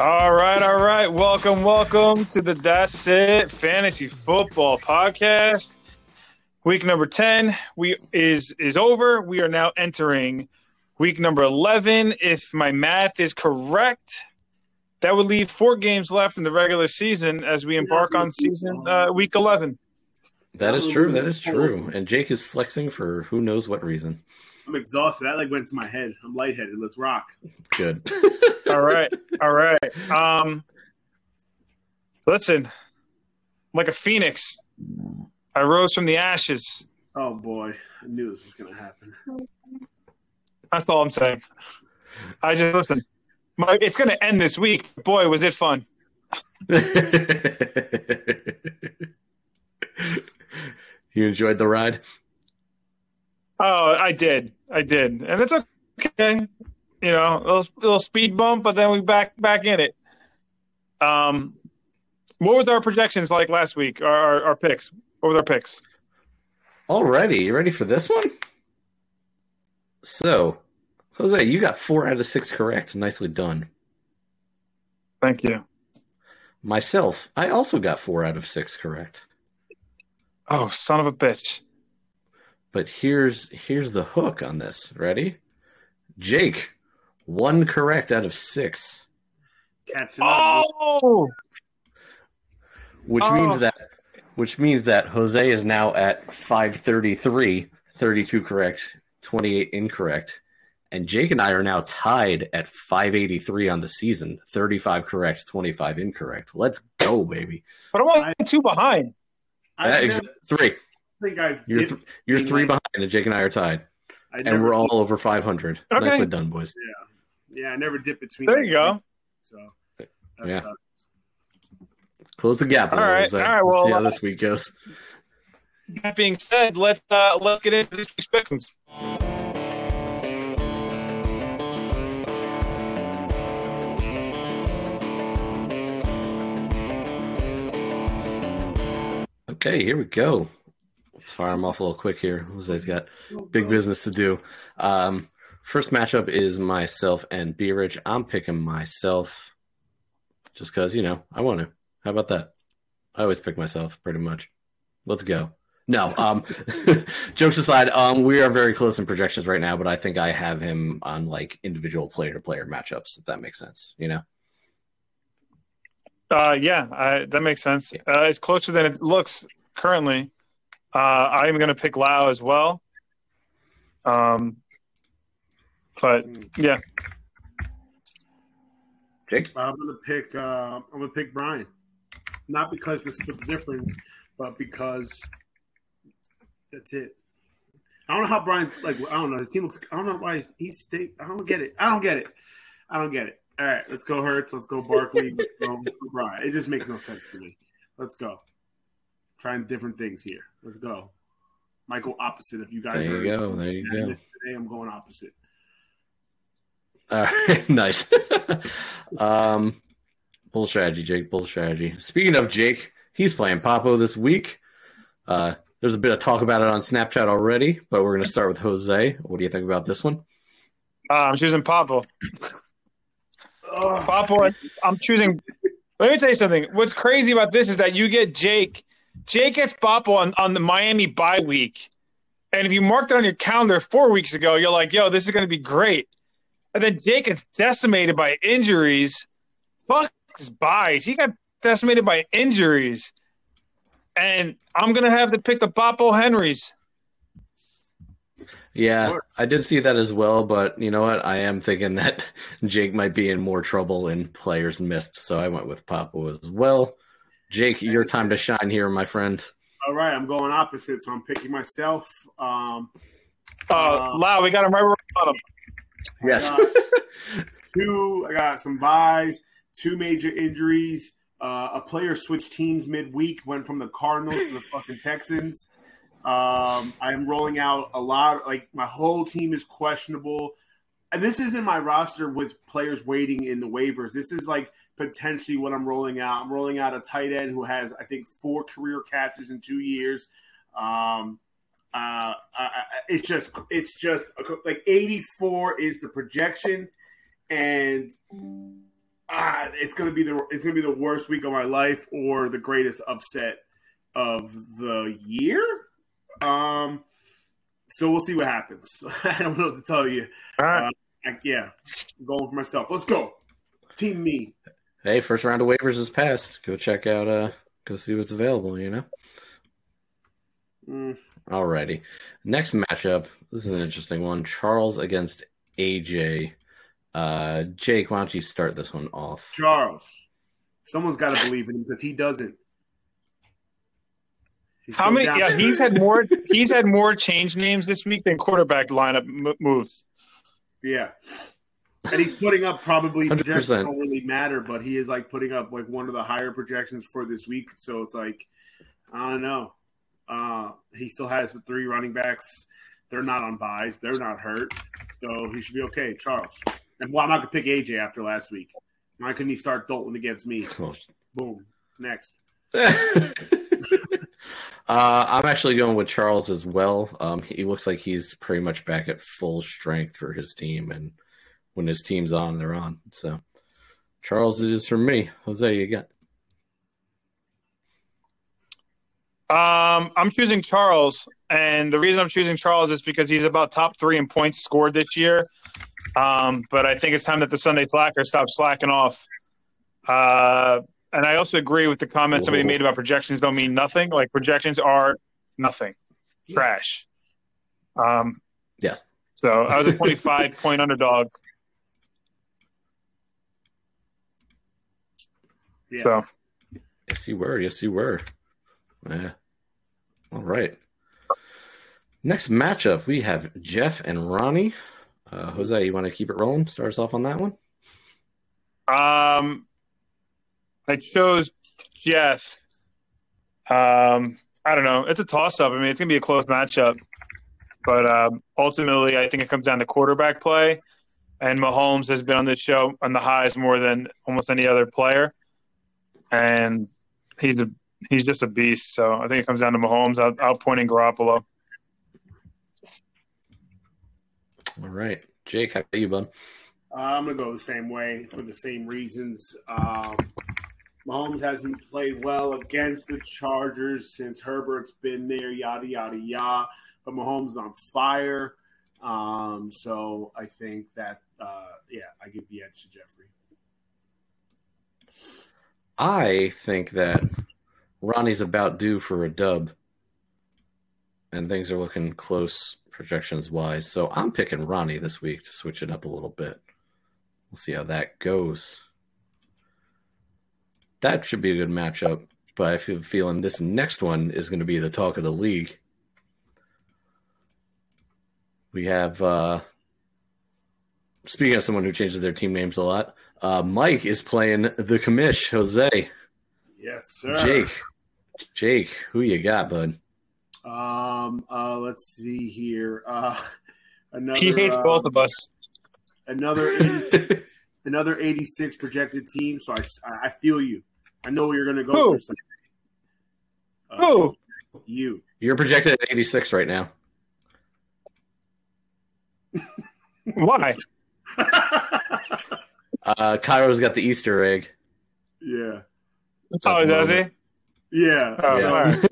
All right, all right. Welcome, welcome to the That's It Fantasy Football Podcast. Week number 10 we is is over. We are now entering week number 11 if my math is correct. That would leave four games left in the regular season as we embark on season uh, week 11. That is true. That is true. And Jake is flexing for who knows what reason. I'm exhausted. That like went to my head. I'm lightheaded. Let's rock. Good. all right. All right. Um listen, like a phoenix, I rose from the ashes. Oh boy, I knew this was gonna happen. That's all I'm saying. I just listen. My, it's going to end this week. Boy, was it fun! you enjoyed the ride? Oh, I did. I did, and it's okay. You know, a little, little speed bump, but then we back back in it. Um, what were our projections like last week? Our, our, our picks. What were our picks? Already, you ready for this one? So, Jose, you got four out of six correct. Nicely done. Thank you. Myself, I also got four out of six correct. Oh, son of a bitch. But here's here's the hook on this. Ready? Jake, one correct out of six. Catching. Oh, Which Oh. means that which means that Jose is now at 533, 32 correct, 28 incorrect. And Jake and I are now tied at 583 on the season, 35 correct, 25 incorrect. Let's go, baby. but I'm only two behind. I uh, Yeah, never ex- three. Think I've. You're th- you're three behind, and Jake and I are tied, I and we're all over 500. Okay. Nicely done, boys. Yeah, Yeah, I never dip between. There you go. So. that Yeah. sucks. Close the gap. a All little, right, Jose. all right, Let's see how this week goes. That being said, let's uh, let's get into this week's pickings. Okay, here we go. Let's fire him off a little quick here. Jose's got big business to do. Um, first matchup is myself and B Rich. I'm picking myself just because, you know, I want to. How about that? I always pick myself pretty much. Let's go. No, um, jokes aside, um, we are very close in projections right now, but I think I have him on like individual player to player matchups, if that makes sense, you know? Uh, yeah, I, that makes sense. Yeah. Uh, it's closer than it looks currently. Uh, I'm going to pick Lau as well. Um, but yeah, Jake? I'm gonna pick. Uh, I'm gonna pick Brian, not because this split the difference, but because that's it. I don't know how Brian's like. I don't know. His team looks. I don't know why he's. he's stay, I don't get it. I don't get it. I don't get it. All right, let's go Hurts. Let's go Barkley. let's go Brian. It just makes no sense to me. Let's go. Trying different things here. Let's go. Might go opposite if you guys. There you are- go. There you Yeah, go. Today I'm going opposite. All right, nice. um, bull strategy, Jake. Bull strategy. Speaking of Jake, he's playing Papo this week. Uh, there's a bit of talk about it on Snapchat already, but we're going to start with Jose. What do you think about this one? uh, I'm choosing Papo. Oh, Papo, I'm choosing. Let me tell you something. What's crazy about this is that you get Jake. Jake gets Papo on, on the Miami bye week. And if you marked it on your calendar four weeks ago, you're like, yo, this is going to be great. And then Jake gets decimated by injuries. Fuck his buys. He got decimated by injuries. And I'm going to have to pick the Papo Henrys. Yeah. I did see that as well, but you know what? I am thinking that Jake might be in more trouble in players missed, so I went with Papo as well. Jake, your time to shine here, my friend. All right, I'm going opposite, so I'm picking myself. Um, Uh, Lau, we got him right where we want him. Yes. I two. I got some buys, two major injuries. Uh, a player switched teams midweek, went from the Cardinals to the fucking Texans. Um, I'm rolling out a lot. Like my whole team is questionable, and this isn't my roster with players waiting in the waivers. This is like potentially what I'm rolling out. I'm rolling out a tight end who has, I think, four career catches in two years. Um, uh, I, I, it's just, it's just like 84 is the projection, and uh, it's gonna be the it's gonna be the worst week of my life or the greatest upset of the year. Um, so we'll see what happens. I don't know what to tell you. All right. Uh, I, yeah, I'm going for myself. Let's go, team me. Hey, first round of waivers is passed. Go check out. Uh, go see what's available. You know. Mm, Alrighty. Next matchup. This is an interesting one. Charles against AJ. Uh, Jake, why don't you start this one off? Charles, someone's got to believe in him because he doesn't. He's How many? Yeah, he's had more. He's had more change names this week than quarterback lineup m- moves. Yeah. And he's putting up probably 100%. projections don't really matter, but he is like putting up like one of the higher projections for this week. So it's like, I don't know. Uh, he still has the three running backs. They're not on buys. They're not hurt. So he should be okay. Charles. And well, I'm not going to pick AJ after last week. Why couldn't he start Dalton against me? Boom. Next. uh, I'm actually going with Charles as well. Um, he looks like he's pretty much back at full strength for his team, and when his team's on, they're on. So, Charles, it is for me. Jose, you got Um, I'm choosing Charles, and the reason I'm choosing Charles is because he's about top three in points scored this year. Um, but I think it's time that the Sunday Slacker stops slacking off. Uh, and I also agree with the comment somebody made about projections don't mean nothing. Like projections are nothing, trash. Um, yes. so I was a 25 point underdog. Yeah. So Yes, you were. Yes, you were. Yeah. All right. Next matchup, we have Jeff and Ronnie. Uh, Jose, you want to keep it rolling? Start us off on that one. Um, I chose Jeff. Um, I don't know. It's a toss up. I mean, it's gonna be a close matchup, but um, ultimately, I think it comes down to quarterback play. And Mahomes has been on this show on the highs more than almost any other player, and he's a he's just a beast. So I think it comes down to Mahomes out, outpointing Garoppolo. All right. Jake, how about you, bud? Uh, I'm gonna go the same way for the same reasons. Um, Mahomes hasn't played well against the Chargers since Herbert's been there. Yada yada yada. But Mahomes is on fire. Um, so I think that uh, yeah, I give the edge to Jeffrey. I think that Ronnie's about due for a dub, and things are looking close projections wise. So I'm picking Ronnie this week to switch it up a little bit. We'll see how that goes. That should be a good matchup, but I feel feeling this next one is going to be the talk of the league. We have, uh, speaking of someone who changes their team names a lot, uh, Mike is playing the commish. Jose, Yes, sir. Jake, Jake, who you got, bud? Um, uh, let's see here. Uh, another. He hates uh, both of us. Another 86, another 86 projected team. So I, I feel you. I know where you're going to go. Who? for Sunday. Uh, Who? You. You're projected at 86 right now. Why? Uh, Cairo's got the Easter egg. yeah. Oh, does he? Yeah. Oh, Yeah. all right.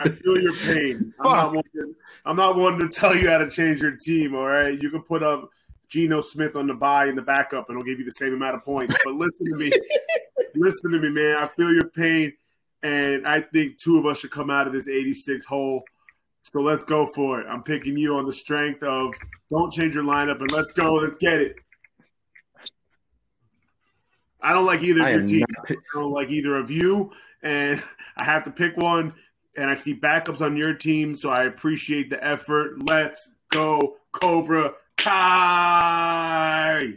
I feel your pain. I'm not, Fuck. one to, I'm not one to tell you how to change your team. All right, you can put up Geno Smith on the buy in the backup, and it'll give you the same amount of points. But listen to me, listen to me, man. I feel your pain, and I think two of us should come out of this 86 hole. So let's go for it. I'm picking you on the strength of don't change your lineup, and let's go. Let's get it. I don't like either of I your am teams. not. I don't like either of you, and I have to pick one. And I see backups on your team, so I appreciate the effort. Let's go, Cobra Kai!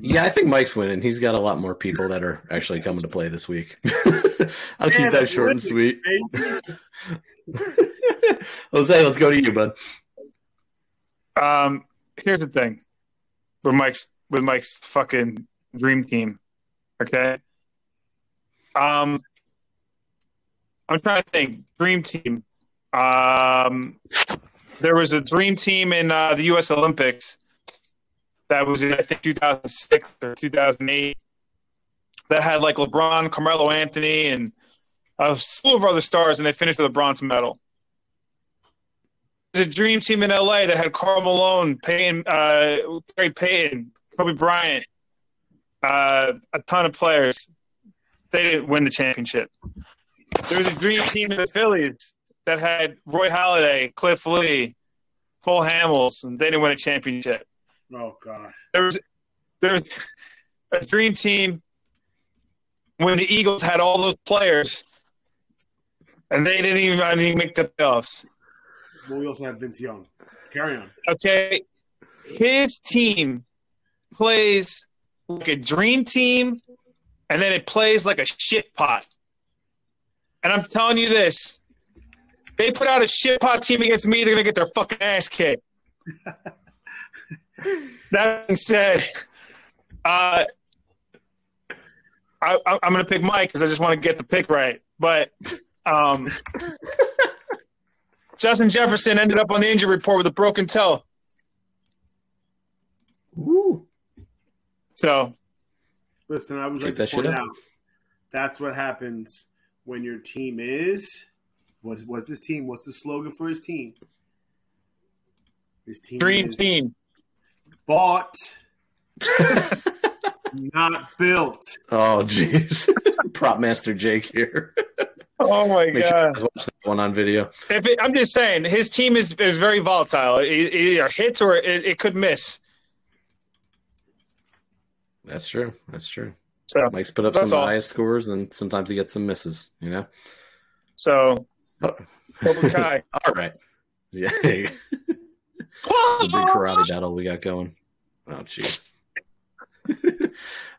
Yeah, I think Mike's winning. He's got a lot more people that are actually coming to play this week. I'll keep Man, that short and sweet. Jose, let's go to you, bud. Um, here's the thing with Mike's with Mike's fucking dream team. Okay. Um, I'm trying to think. Dream team. Um, there was a dream team in uh, the U.S. Olympics, that was in I think 2006 or 2008 that had like LeBron, Carmelo Anthony, and a slew of other stars, and they finished with a bronze medal. There's a dream team in LA that had Karl Malone, Payton, uh, Gary Payton, Kobe Bryant, uh, a ton of players. They didn't win the championship. There was a dream team in the Phillies that had Roy Halladay, Cliff Lee, Cole Hamels, and they didn't win a championship. Oh God. There was there was a dream team when the Eagles had all those players, and they didn't even, I didn't make the playoffs. Well, we also have Vince Young. Carry on. Okay, his team plays like a dream team, and then it plays like a shit pot. And I'm telling you this: they put out a shit pot team against me, they're gonna get their fucking ass kicked. that being said, uh, I, I, I'm gonna pick Mike because I just want to get the pick right. But um, Justin Jefferson ended up on the injury report with a broken toe. Woo. So Listen, I was like that shit point out. out. That's what happens when your team is. What's what's his team? What's the slogan for his team? His team dream is team. bought, not built. Oh, jeez. Prop master Jake here. Oh my Make god! guys watch that one on video. If it, I'm just saying, his team is is very volatile. It, it either hits or it, it could miss. That's true. That's true. So Mike's put up some all. highest scores, and sometimes he gets some misses. You know. so Oh. Kai. All right. Yeah. the big karate battle we got going. Oh, jeez.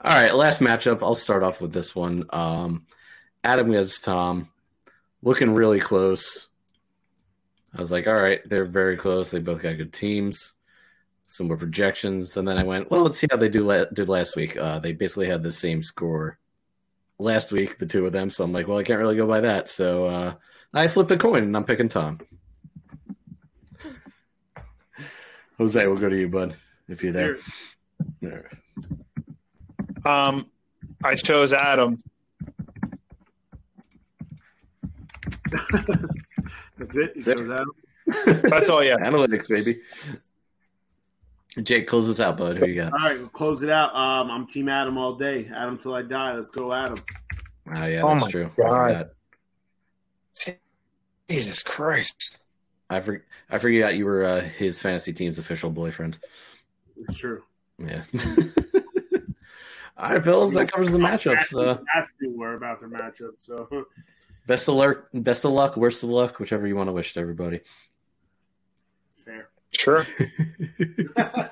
All right, last matchup. I'll start off with this one. Um, Adam against Tom, looking really close. I was like, all right, they're very close. They both got good teams, similar projections, and then I went, well, let's see how they do la- did last week. Uh, they basically had the same score last week, the two of them. So I'm like, well, I can't really go by that. So uh, I flipped the coin, and I'm picking Tom. Jose, we'll go to you, bud, if you're there. Right. Um, I chose Adam. That's it. He Sick. goes out. That's all. Yeah. Analytics, baby. Jake, close this out, bud. Who you got? All right, we'll close it out. Um, I'm Team Adam all day. Adam till I die. Let's go, Adam. Oh, yeah, Oh that's my true. God. Jesus Christ. I, for, I forgot you were uh, his fantasy team's official boyfriend. It's true. Yeah. All right, fellas, that covers the matchups. Uh, asking were about the matchup. So best of luck, best of luck, worst of luck, whichever you want to wish to everybody. fair. Sure.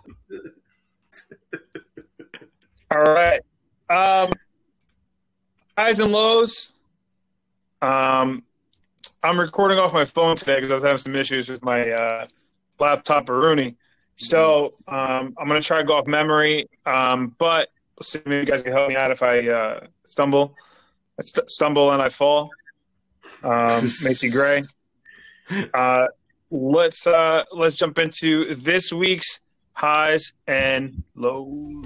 All right. Um, highs and lows. Um, I'm recording off my phone today because I was having some issues with my uh, laptop or Rooney. So um, I'm going to try to go off memory, um, but we'll see maybe you guys can help me out if I uh, stumble. I st- stumble and I fall. Um, Macy Gray. Uh, let's uh, let's jump into this week's highs and lows.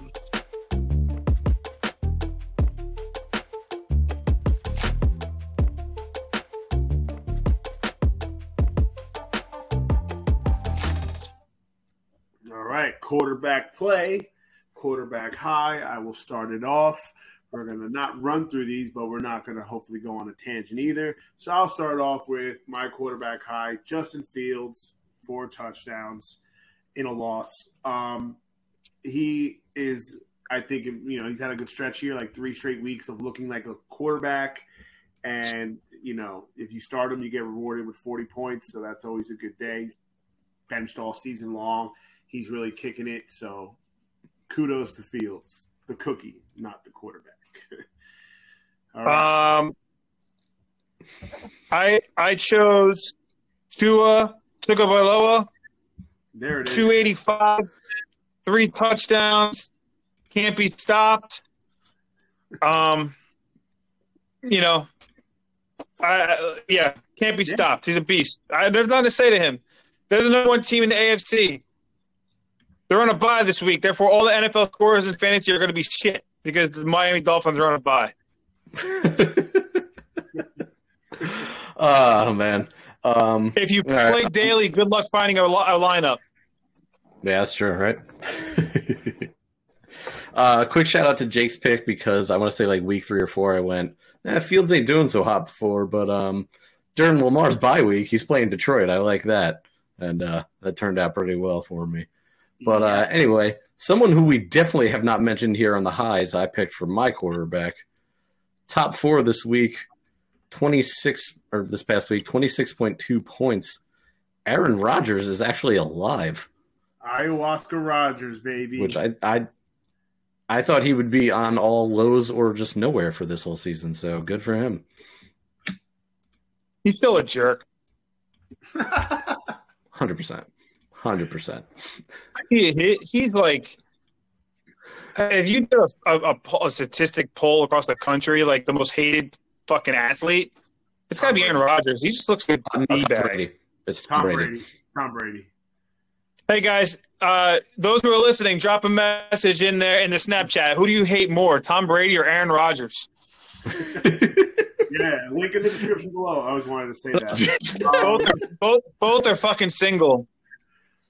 All right, quarterback play, quarterback high. I will start it off. We're going to not run through these, but we're not going to hopefully go on a tangent either. So I'll start off with my quarterback high, Justin Fields, four touchdowns in a loss. Um, he is, I think, you know, he's had a good stretch here, like three straight weeks of looking like a quarterback. And, you know, if you start him, you get rewarded with 40 points. So that's always a good day. Benched all season long. He's really kicking it. So kudos to Fields, the cookie, not the quarterback. right. Um, I I chose Tua Tagovailoa, there it is. 285, three touchdowns, can't be stopped. Um, you know, I yeah, can't be Yeah. stopped. He's a beast. I, there's nothing to say to him. They're the number one team in the AFC. They're on a bye this week. Therefore, all the NFL scores in fantasy are going to be shit because the Miami Dolphins are on a bye. oh man. Um, If you All right. play daily, good luck finding a, li- a lineup. yeah, that's true, right? uh, quick shout out to Jake's pick because I want to say like week three or four, I went, eh, Fields ain't doing so hot before, but um, during Lamar's bye week, he's playing Detroit. I like that, and uh, that turned out pretty well for me. But uh, anyway, someone who we definitely have not mentioned here on the highs, I picked for my quarterback. Top four this week, 26, or this past week, 26.2 points. Aaron Rodgers is actually alive, ayahuasca Rodgers, baby. which I, I I thought he would be on all lows or just nowhere for this whole season. So good for him. He's still a jerk. 100%. 100%. He, he he's like, if you did a, a, a, a statistic poll across the country, like the most hated fucking athlete, it's got to be Aaron Rodgers. He just looks like a knee bag. Brady. It's Tom Brady. Brady. Tom Brady. Hey guys, uh, those who are listening, drop a message in there in the Snapchat. Who do you hate more, Tom Brady or Aaron Rodgers? Yeah, link in the description below. I always wanted to say that. Both are, both both are fucking single.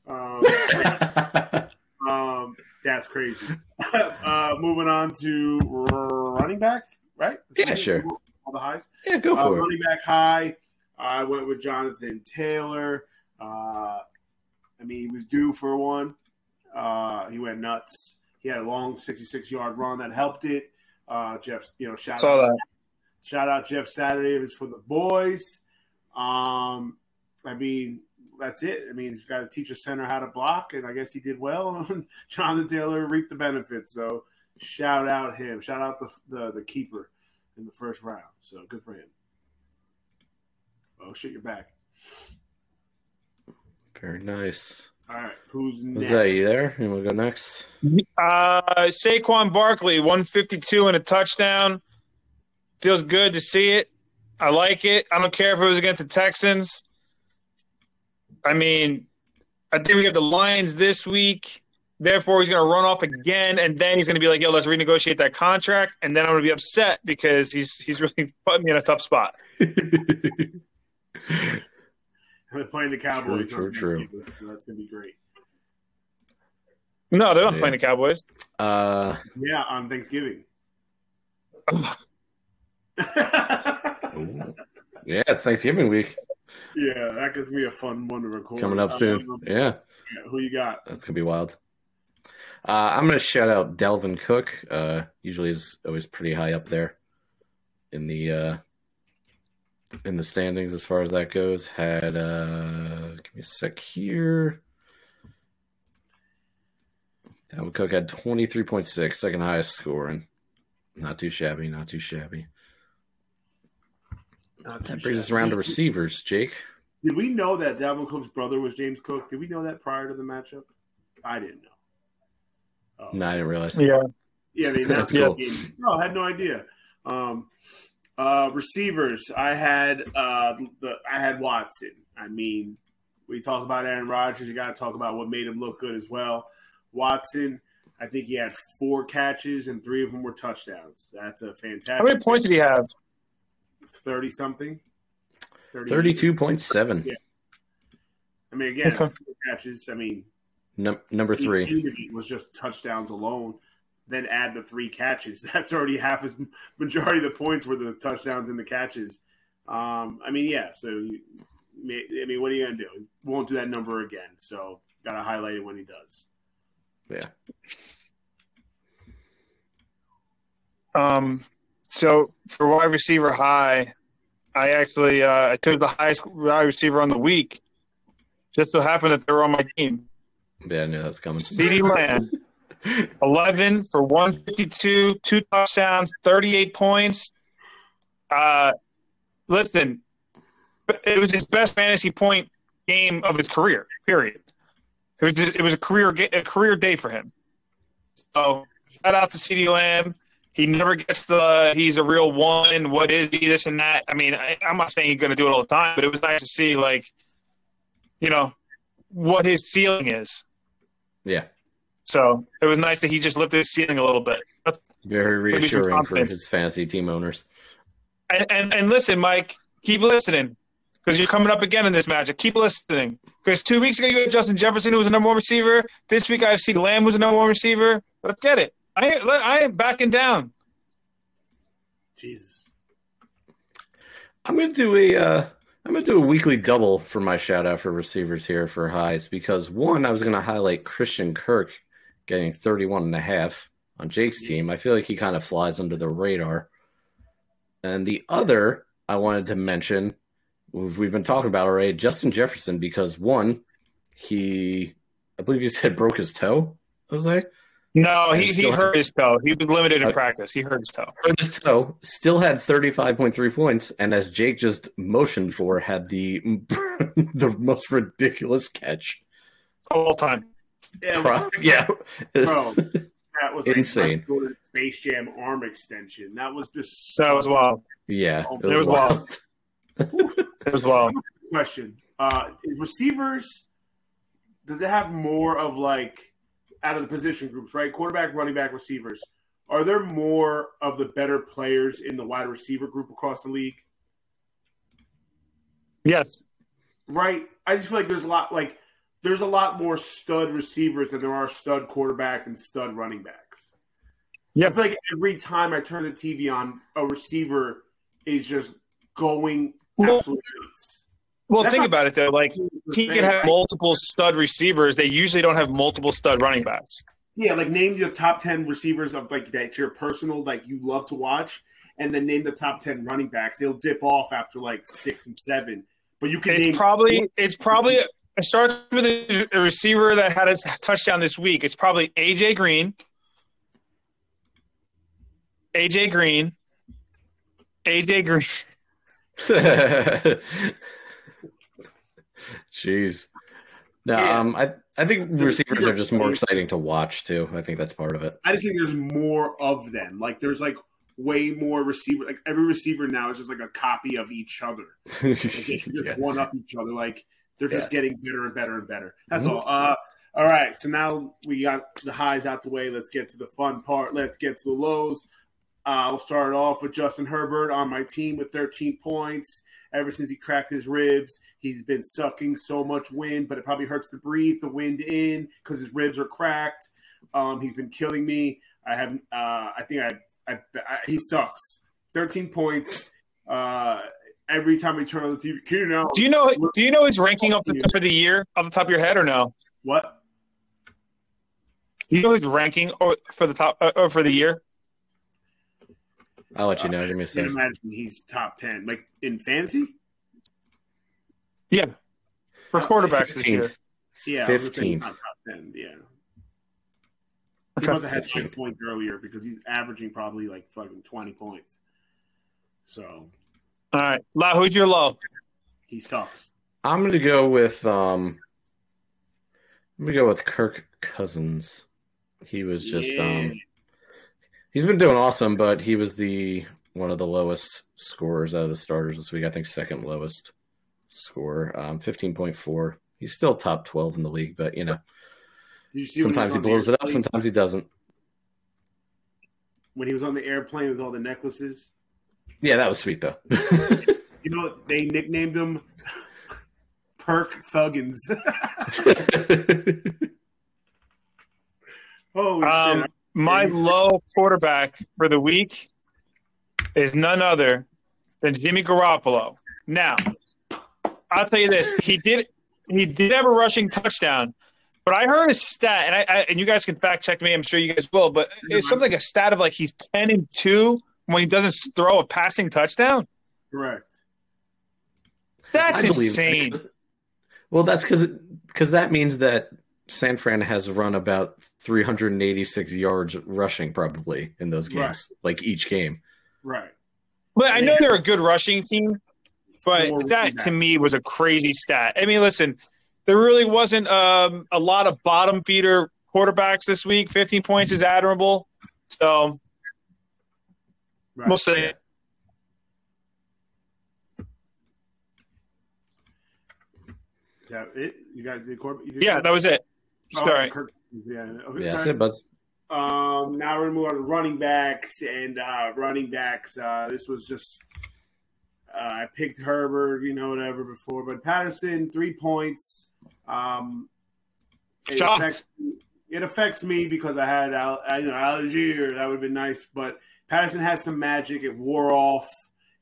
Um, um, that's crazy. uh, moving on to running back, right? Yeah, sure. All the highs. yeah, go Uh, for it. running back high. I went with Jonathan Taylor. Uh, I mean, he was due for one. Uh, he went nuts. He had a long 66 yard run that helped it. Uh, Jeff, you know, shout Saw out, that. shout out Jeff Saturday. It was for the boys. Um, I mean, that's it. I mean, he's got to teach a center how to block, and I guess he did well. Jonathan Taylor reaped the benefits. So shout out him. Shout out the the, the keeper in the first round. So good for him. Oh shit, you're back. Very nice. All right, who's Was next? that you there? You want to go next? Uh, Saquon Barkley, 152 and a touchdown. Feels good to see it. I like it. I don't care if it was against the Texans. I mean, I think we have the Lions this week. Therefore, he's going to run off again, and then he's going to be like, "Yo, let's renegotiate that contract." And then I'm going to be upset because he's he's really putting me in a tough spot. They're playing the Cowboys. True, on true, that's gonna be great. No, they're not Yeah. playing the Cowboys. uh, Yeah, on Thanksgiving. yeah, it's Thanksgiving week yeah, that gives me a fun one to record. coming up soon. Um, Yeah, yeah, who you got? that's gonna be wild. Uh, I'm gonna shout out Dalvin Cook. Uh, usually is always pretty high up there in the uh, in the standings as far as that goes. Had uh, give me a sec here. Dalvin Cook had 23.6, second highest scoring. Not too shabby, not too shabby. Not That brings us around to receivers, Jake. Did we know that Dalvin Cook's brother was James Cook? Did we know that prior to the matchup? I didn't know. Oh. No, I didn't realize. Yeah, Yeah, they That's announced the cool. game. No, I had no idea. Um, uh, receivers, I had uh, the I had Watson. I mean, we talk about Aaron Rodgers. You got to talk about what made him look good as well. Watson, I think he had four catches and three of them were touchdowns. That's a fantastic. how many points did he have? Thirty something. 32.7. Yeah. I mean, again, Okay. catches. I mean, Num- number three. 18 of it was just touchdowns alone. Then add the three catches. That's already half as majority of the points were the touchdowns and the catches. Um, I mean, yeah. So, you, I mean, what are you gonna do? Won't do that number again. So, got to highlight it when he does. Yeah. Um, so for wide receiver high, I actually uh, I took the highest wide receiver on the week. Just so happened that they were on my team. Yeah, I knew that was coming. CD Lamb, eleven for one fifty two, two touchdowns, thirty eight points. Uh, listen, it was his best fantasy point game of his career. Period. It was just, it was a career a career day for him. So shout out to CD Lamb. He never gets the he's a real one. What is he? This and that. I mean, I, I'm not saying he's going to do it all the time, but it was nice to see like, you know, what his ceiling is. Yeah. So it was nice that he just lifted his ceiling a little bit. That's, Very reassuring for his fantasy team owners. and, and and listen, Mike, keep listening because you're coming up again in this matchup. Keep listening because two weeks ago you had Justin Jefferson who was the number one receiver. This week I C. Lamb who's the number one receiver. Let's get it. I I ain't backing down. Jesus. I'm gonna do a uh, I'm gonna do a weekly double for my shout out for receivers here for highs because one I was gonna highlight Christian Kirk getting 31 and a half on Jake's team. I feel like he kind of flies under the radar. And the other I wanted to mention we've been talking about already Justin Jefferson because one he I believe you said broke his toe. Was Jose No, he, he still- hurt his toe. He was limited in Okay. practice. He hurt his toe. hurt his toe, still had 35.3 points, and as Jake just motioned for, had the the most ridiculous catch. All time. Yeah, it was- yeah, bro, that was Insane. Michael Space Jam arm extension. That was just That was wild. yeah, It it was, was wild. It was wild. question. Uh, receivers does it have more of like out of the position groups, right? Quarterback, running back, receivers. Are there more of the better players in the wide receiver group across the league? Yes. Right. I just feel like there's a lot like there's a lot more stud receivers than there are stud quarterbacks and stud running backs. Yeah. I feel like every time I turn the TV on, a receiver is just going Well- absolutely nuts. Well, That's think not- about it though. Like he can have multiple stud receivers. They usually don't have multiple stud running backs. Yeah, like name your top ten receivers of like that your personal like you love to watch, and then name the top ten running backs. They'll dip off after like six and seven, but you can name It's probably it's probably it starts with a, a receiver that had a touchdown this week. It's probably AJ Green, AJ Green, AJ Green. Jeez. No, Yeah. um, I I think receivers are just more exciting to watch too. I think that's part of it. I just think there's more of them. Like there's like way more receiver. Like every receiver now is just like a copy of each other. Like, just Yeah. one up each other. Like they're just Yeah. getting better and better and better. That's Mhm. all. Uh, all right. So now we got the highs out the way. Let's get to the fun part. Let's get to the lows. Uh, I'll start off with Justin Herbert on my team with 13 points. Ever since he cracked his ribs, he's been sucking so much wind, but it probably hurts to breathe the wind in because his ribs are cracked. Um, he's been killing me. I have. Uh, I think I, I, I. He sucks. 13 points. Uh, every time we turn on the TV, you know Do you know? Do you know his ranking up the of the year off the top of your head or no? what? Do you know his ranking or for the top uh, or for the year? I'll let you know. Give me a I can't second. imagine he's top 10. Like in fantasy? Yeah, for quarterbacks this year. Yeah, I was gonna say he's 15th. top 10. Yeah. He must have had 15th. 10 points earlier because he's averaging probably like fucking 20 points. So All right, La, who's your low? he sucks. I'm gonna go with um. I'm gonna go with Kirk Cousins. He was just Yeah. um. He's been doing awesome, but he was the one of the lowest scorers out of the starters this week. I think second lowest score, um, fifteen point four. He's still top twelve in the league, but you know you see sometimes he was blows it up, sometimes he doesn't. When he was on the airplane with all the necklaces? Yeah, that was sweet though. You know, they nicknamed him Perk Thuggins. Holy Um, shit. My low quarterback for the week is none other than Jimmy Garoppolo. Now, I'll tell you this: he did he did have a rushing touchdown, but I heard a stat, and I, I and you guys can fact check me. I'm sure you guys will, but it's something like a stat of like he's ten and two when he doesn't throw a passing touchdown. Correct. That's I insane. that. Well, that's because because that means that San Fran has run about 386 yards rushing probably in those games, Right. like each game. Right. But I know they're a good rushing team, but that to me was a crazy stat. I mean, listen, there really wasn't um, a lot of bottom feeder quarterbacks this week. 15 points is admirable. So Right. we'll see. Is that it? You guys did Corbett? Yeah, that was it. Sorry. Kirk, Yeah, okay, Yeah, that's sorry. it, buds. Um, now we're gonna move on to running backs and uh, running backs. Uh, this was just uh, I picked Herbert, you know, whatever before, but Patterson three points. Um, it Shocked. affects, it affects me because I had al- I, you know Allgeier. That would have been nice, but Patterson had some magic. It wore off.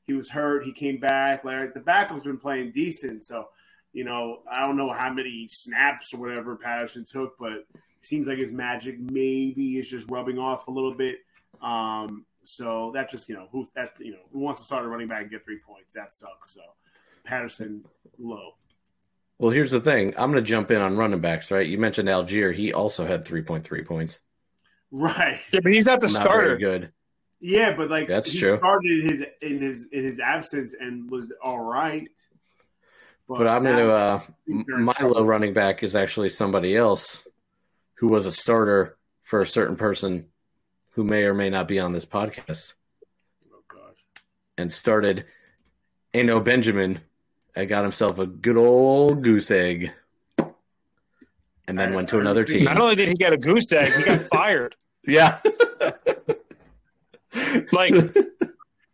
He was hurt. He came back. Like the backup's been playing decent, so you know I don't know how many snaps or whatever Patterson took, but seems like his magic maybe is just rubbing off a little bit. Um, so that just you know who that you know who wants to start a running back and get three points? That sucks. So Patterson low. Well, here's the thing. I'm going to jump in on running backs, right? You mentioned Allgeier. He also had 3.3 points. Right. Yeah, but he's not the Not starter. very good. Yeah, but like That's he true. started in his in his in his absence and was all right. But I'm going to. Uh, they're my low running back is actually somebody else who was a starter for a certain person who may or may not be on this podcast Oh god. and started Eno Benjamin and got himself a good old goose egg. And then I- went to I another think- team. Not only did he get a goose egg, he got fired. Yeah. Like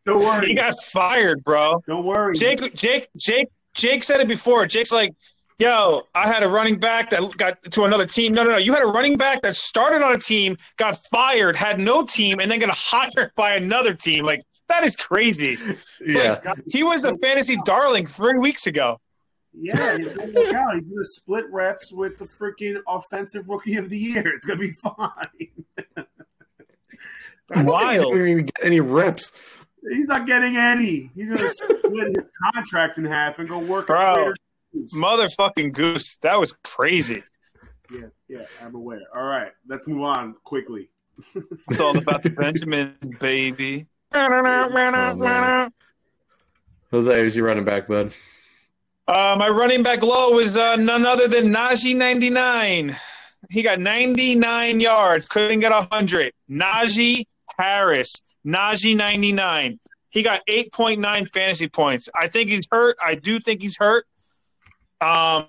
Don't worry. he got fired, bro. Don't worry. Jake, Jake, Jake, Jake said it before. Jake's like, "Yo, I had a running back that got to another team. No, no, no. You had a running back that started on a team, got fired, had no team, and then got hired by another team. Like that is crazy. yeah. He was the fantasy darling three weeks ago. Yeah, he's gonna. He's gonna split reps with the freaking offensive rookie of the year. It's gonna be fine. I don't think Wild. even get any reps. He's not getting any. He's gonna split his contract in half and go work Bro. at Trader Joe's. Motherfucking goose. That was crazy. Yeah, yeah, I'm aware. All right, let's move on quickly. It's all about the Benjamin baby. man. Jose, who's your running back, bud? Uh, my running back low was uh, none other than Najee 99. He got 99 yards, couldn't get 100. Najee Harris, Najee 99. He got 8.9 fantasy points. I think he's hurt. I do think he's hurt. Um,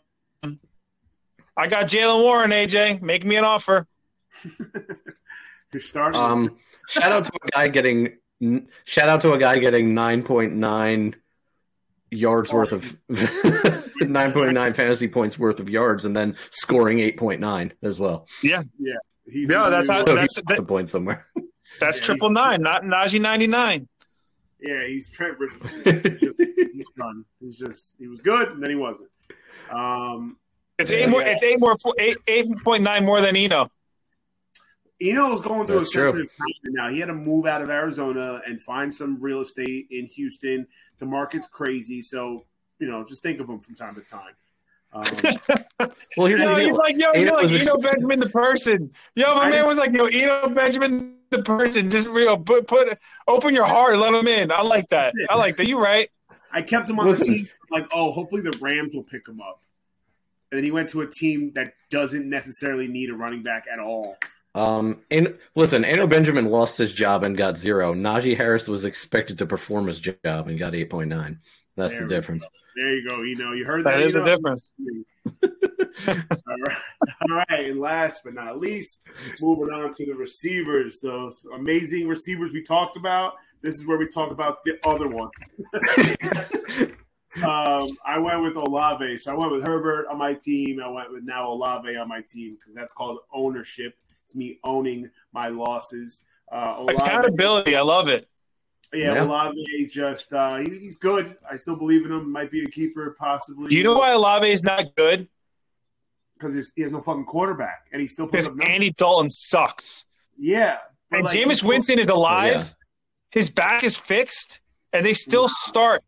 I got Jalen Warren, AJ. Make me an offer. You're starting. Um, shout out to a guy getting shout out to a guy getting nine point nine yards worth of nine point nine fantasy points worth of yards, and then scoring eight point nine as well. Yeah. yeah, No, that's how- So that's- he lost a point somewhere. That's Yeah, triple not Najee 99. yeah, he's Trent Richardson. He's, just, he's done. He's just he was good and then he wasn't. Um, It's eight more. It's eight more. Eight eight point nine more than Eno. Eno's going through That's a true. sensitive time now. He had to move out of Arizona and find some real estate in Houston. The market's crazy, so you know, just think of him from time to time. Um, Well, here's Yo, the he's deal. like, yo, Eno you're like Eno ex- Benjamin the person. Yo, my I- man was like, yo, Eno Benjamin the person. Just real put put open your heart let him in. I like that. I like that. You right. I kept him on Listen. the team, like, oh, hopefully the Rams will pick him up. And then he went to a team that doesn't necessarily need a running back at all. Um, and listen, Eno Benjamin lost his job and got zero. Najee Harris was expected to perform his job and got eight point nine. That's There the we difference. There you go, You know, You heard that? That is the difference. All right. All right. And last but not least, moving on to the receivers, those amazing receivers we talked about. This is where we talk about the other ones. um, I went with Olave. So I went with Herbert on my team. I went with now Olave on my team because that's called ownership. It's me owning my losses. Uh, Olave, Accountability. I love it. Yeah, Yeah. Olave just uh, he, he's good. I still believe in him. Might be a keeper, possibly. Do You know why Olave is not good? Because he has no fucking quarterback, and he still puts Because. Andy Dalton sucks. Yeah. And like, Jameis Winston is alive. Yeah. His back is fixed, and they still start.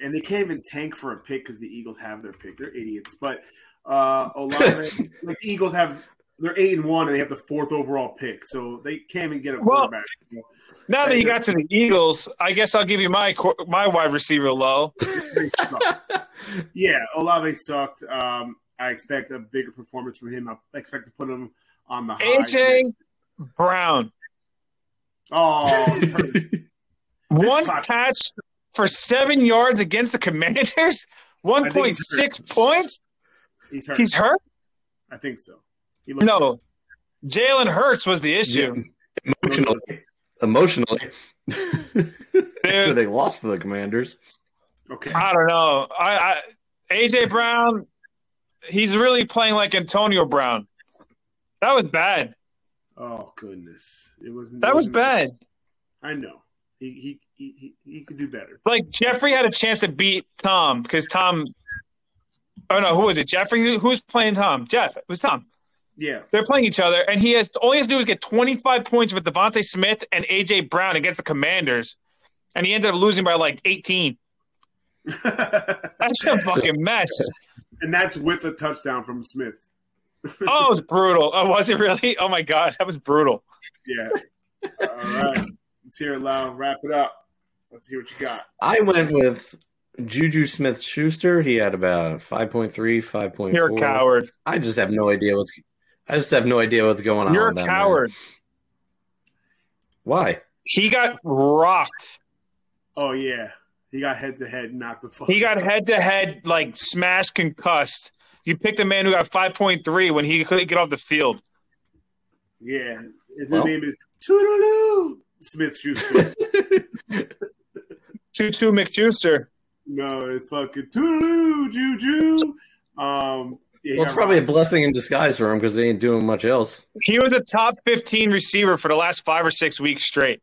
And they can't even tank for a pick because the Eagles have their pick. They're idiots. But uh, Olave, like the Eagles have, they're eight and one, and they have the fourth overall pick, so they can't even get a quarterback. Well- Now that you got to the Eagles, I guess I'll give you my my wide receiver low. They suck. yeah, Olave sucked. Um, I expect a bigger performance from him. I expect to put him on the high. AJ Brown, Oh, one podcast- catch for seven yards against the Commanders. One point six hurt. points. he's hurt. He's hurt. I think so. He looks No, Jalen Hurts was the issue. Emotionally, emotionally, after they lost to the Commanders. okay. I don't know. I, I AJ Brown, he's really playing like Antonio Brown. That was bad. Oh goodness, it was That was bad. I know. He he he he, he could do better. Like Jeffrey had a chance to beat Tom because Tom. Oh no, who was it? Jeffrey? Who, who was playing Tom? Jeff. It was Tom. Yeah. They're playing each other, and he has all he has to do is get 25 points with DeVonta Smith and AJ Brown against the Commanders, and he ended up losing by like 18. That's a fucking mess. and that's with a touchdown from Smith. Oh, it was brutal. Oh, was it really? Oh my god, that was brutal. Yeah. All right. Let's hear it loud. Wrap it up. Let's see what you got. I went with Juju Smith Schuster. He had about 5.3, 5.4. You're a coward. I just have no idea what's. I just have no idea what's going on. You're a with that coward. Why? He got rocked. Oh yeah. He got head to head, knocked the fuck. He got head to head, like smashed, concussed. You picked a man who got 5.3 when he couldn't get off the field. Yeah. His Well. name is Toodaloo Smith Schuster. Tutu McSchuster. no, it's fucking Toodaloo Juju. Um yeah, he Well, it's probably a blessing in disguise for him because they ain't doing much else. He was a top 15 receiver for the last five or six weeks straight.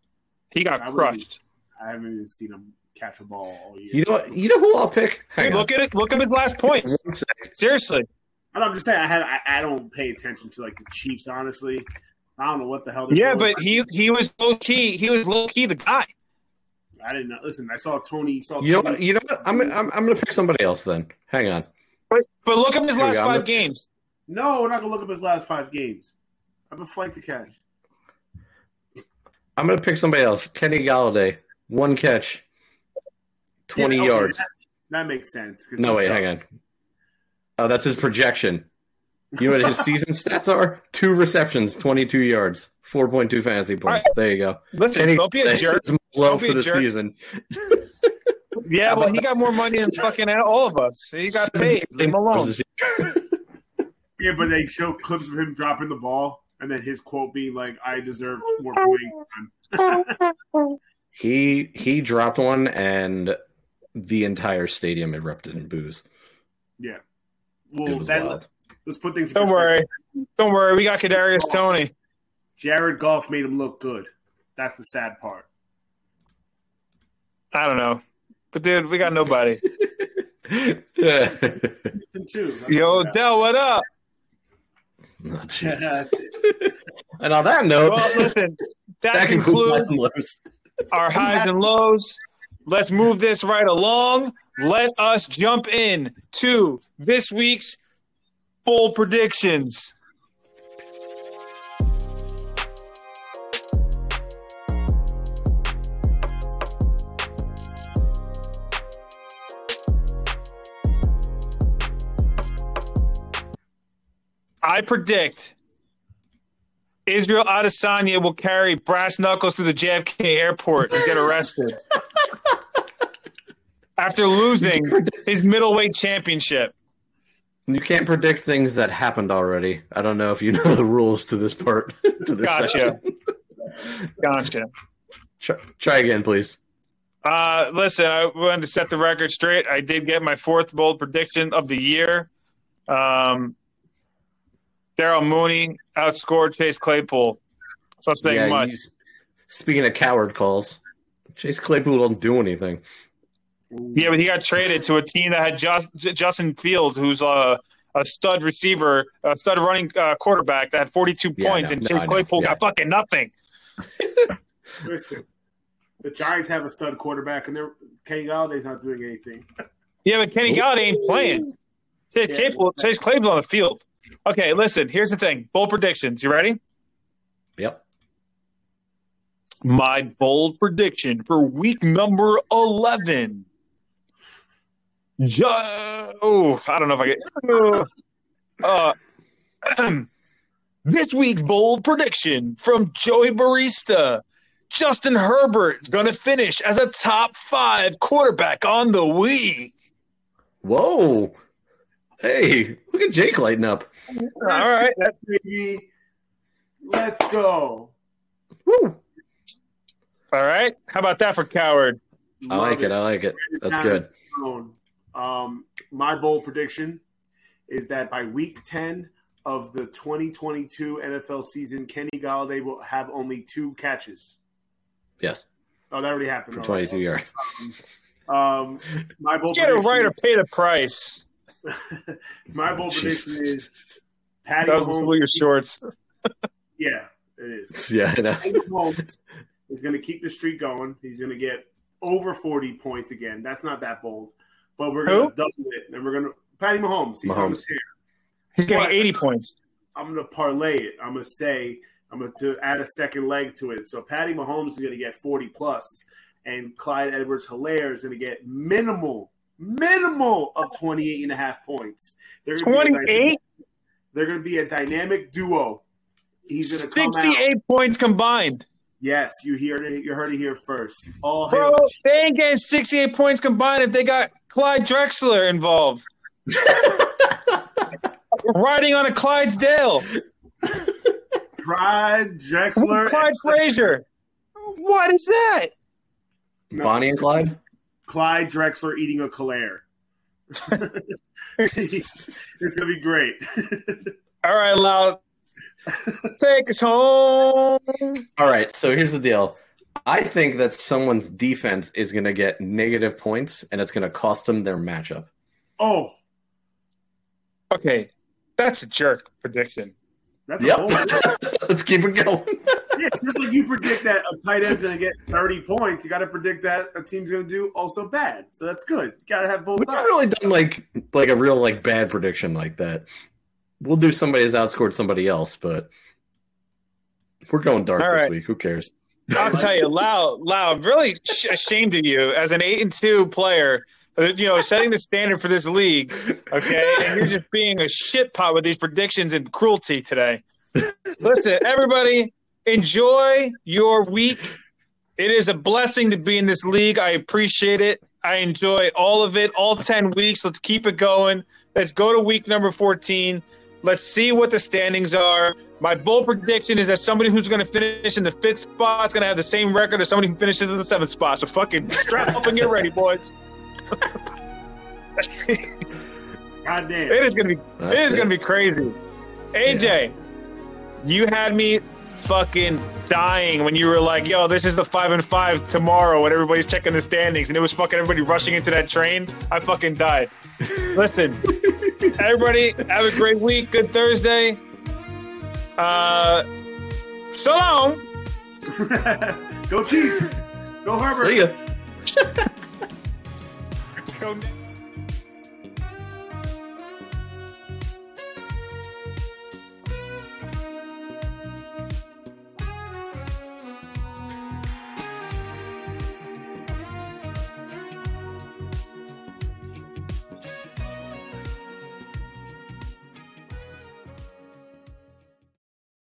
He got I wouldn't- crushed. I haven't even seen him catch a ball all year. You know what? You know who I'll pick? Hang Dude, on. look at it. Look at his last points. One sec. Seriously. And I'm just saying, I had I, I don't pay attention to like the Chiefs. Honestly, I don't know what the hell. they're Yeah, doing. but he he was low key. He was low key the guy. I didn't know. Listen, I saw Tony. Saw You know what? You know what? I'm, I'm, I'm going to pick somebody else then. Hang on. But, but look at his last go. Five gonna- games. No, we're not gonna look up his last five games. I have a flight to catch. I'm going to pick somebody else. Kenny Golladay. One catch, 20 Yeah, okay, yards. That makes sense. No, he wait, hang on. Oh, that's his projection. You know what his season stats are? Two receptions, 22 yards, 4.2 fantasy points. There you go. Listen, Kenny don't be a jerk. is low Don't for the jerk. season. Yeah, well, he got more money than fucking all of us. He got paid. Leave him alone. Yeah, but they show clips of him dropping the ball, and then his quote being like, "I deserve more playing time." He he dropped one and the entire stadium erupted in booze. Yeah. It Well, was that, wild. let's put things. Don't worry. Don't worry. We got Kadarius Toney. Jared Goff made him look good. That's the sad part. I don't know. But dude, we got nobody. Houston too. That's Yo, what Dell, what up? Oh, and on that note, Well, listen, that, that concludes concludes our highs and lows. Let's move this right along. Let us jump in to this week's full predictions. I predict Israel Adesanya will carry brass knuckles through the JFK airport and get arrested after losing his middleweight championship. You can't predict things that happened already. I don't know if you know the rules to this part. to this Gotcha. section. Gotcha. Try, try again, please. Uh, listen, I wanted to set the record straight. I did get my fourth bold prediction of the year. Um, Daryl Mooney outscored Chase Claypool. So that's saying Yeah, much. speaking of coward calls, Chase Claypool don't do anything. Yeah, but he got traded to a team that had just, Justin Fields, who's a, a stud receiver, a stud running uh, quarterback that had 42 Yeah, I points, know. and No, Chase I. Claypool Yeah. got fucking nothing. Listen, the Giants have a stud quarterback, and they're Kenny Golladay's not doing anything. Yeah, but Kenny Golladay ain't playing. Chase, Yeah. Claypool, Chase Claypool on the field. Okay, listen, here's the thing. Bold predictions. You ready? Yep. My bold prediction for week number 11. Jo- oh, I don't know if I get. Uh, this week's bold prediction from Joey Barista. Justin Herbert is going to finish as a top five quarterback on the week. Whoa. Hey, look at Jake lighting up. All right. baby. Let's go. Woo. All right. How about that for Coward? I like it. I like it. That's good. Um, my bold prediction is that by week 10 of the 2022 NFL season, Kenny Golladay will have only two catches. Yes, Oh, that already happened. for already. 22 yards. Um, my bold Get it prediction, right or pay the price. My bold prediction is Jesus. Patty That was Mahomes. pull your shorts. Yeah, it is. Yeah, I know. Patty Mahomes is going to keep the streak going. He's going to get over 40 points again. That's not that bold, but we're going to double it, and we're going to Patty Mahomes. He's Mahomes. here. tear. He's getting What? 80 points. I'm going to parlay it. I'm going to say I'm going to add a second leg to it. So Patty Mahomes is going to get 40 plus, and Clyde Edwards Helaire is going to get minimal, minimal of 28 and a half points. They're gonna be a 28? They're going to be a dynamic duo. He's going to come out. 68 points combined. Yes, you heard it. You heard it here first. All Bro, hail. they ain't getting 68 points combined if they got Clyde Drexler involved. Riding on a Clydesdale. Clyde Drexler. Clyde Frazier. What is that? No. Bonnie and Clyde. Clyde Drexler eating a Claire. it's gonna be great. All right, loud. Take us home. All right, so here's the deal. I think that someone's defense is going to get negative points, and it's going to cost them their matchup. oh, Okay, that's a jerk prediction. that's Yep. bold. Let's keep it going. Yeah, just like you predict that a tight end's gonna get 30 points, you got to predict that a team's gonna do also bad. So that's good. You got to have both We've not sides. really done like like a real like bad prediction like that. We'll do somebody has outscored somebody else, but we're going dark All this right. week. Who cares? I'll tell you, loud, loud. Really sh- ashamed of you as an eight and two player. uh, You know, setting the standard for this league. Okay, and you're just being a shit pot with these predictions and cruelty today. Listen, everybody, enjoy your week. It is a blessing to be in this league. I appreciate it. I enjoy all of it, all 10 weeks. Let's keep it going. Let's go to week number 14. Let's see what the standings are. My bold prediction is that somebody who's going to finish in the fifth spot is going to have the same record as somebody who finishes in the seventh spot. So fucking strap up and get ready, boys. God damn. It is going to be That's it is going to be crazy. AJ, you had me fucking dying when you were like, "Yo, this is the five and five tomorrow," when everybody's checking the standings, and it was fucking everybody rushing into that train. I fucking died. Listen, everybody, have a great week. Good Thursday. Uh, so long. Go Chiefs. Go Herbert. See ya. Go.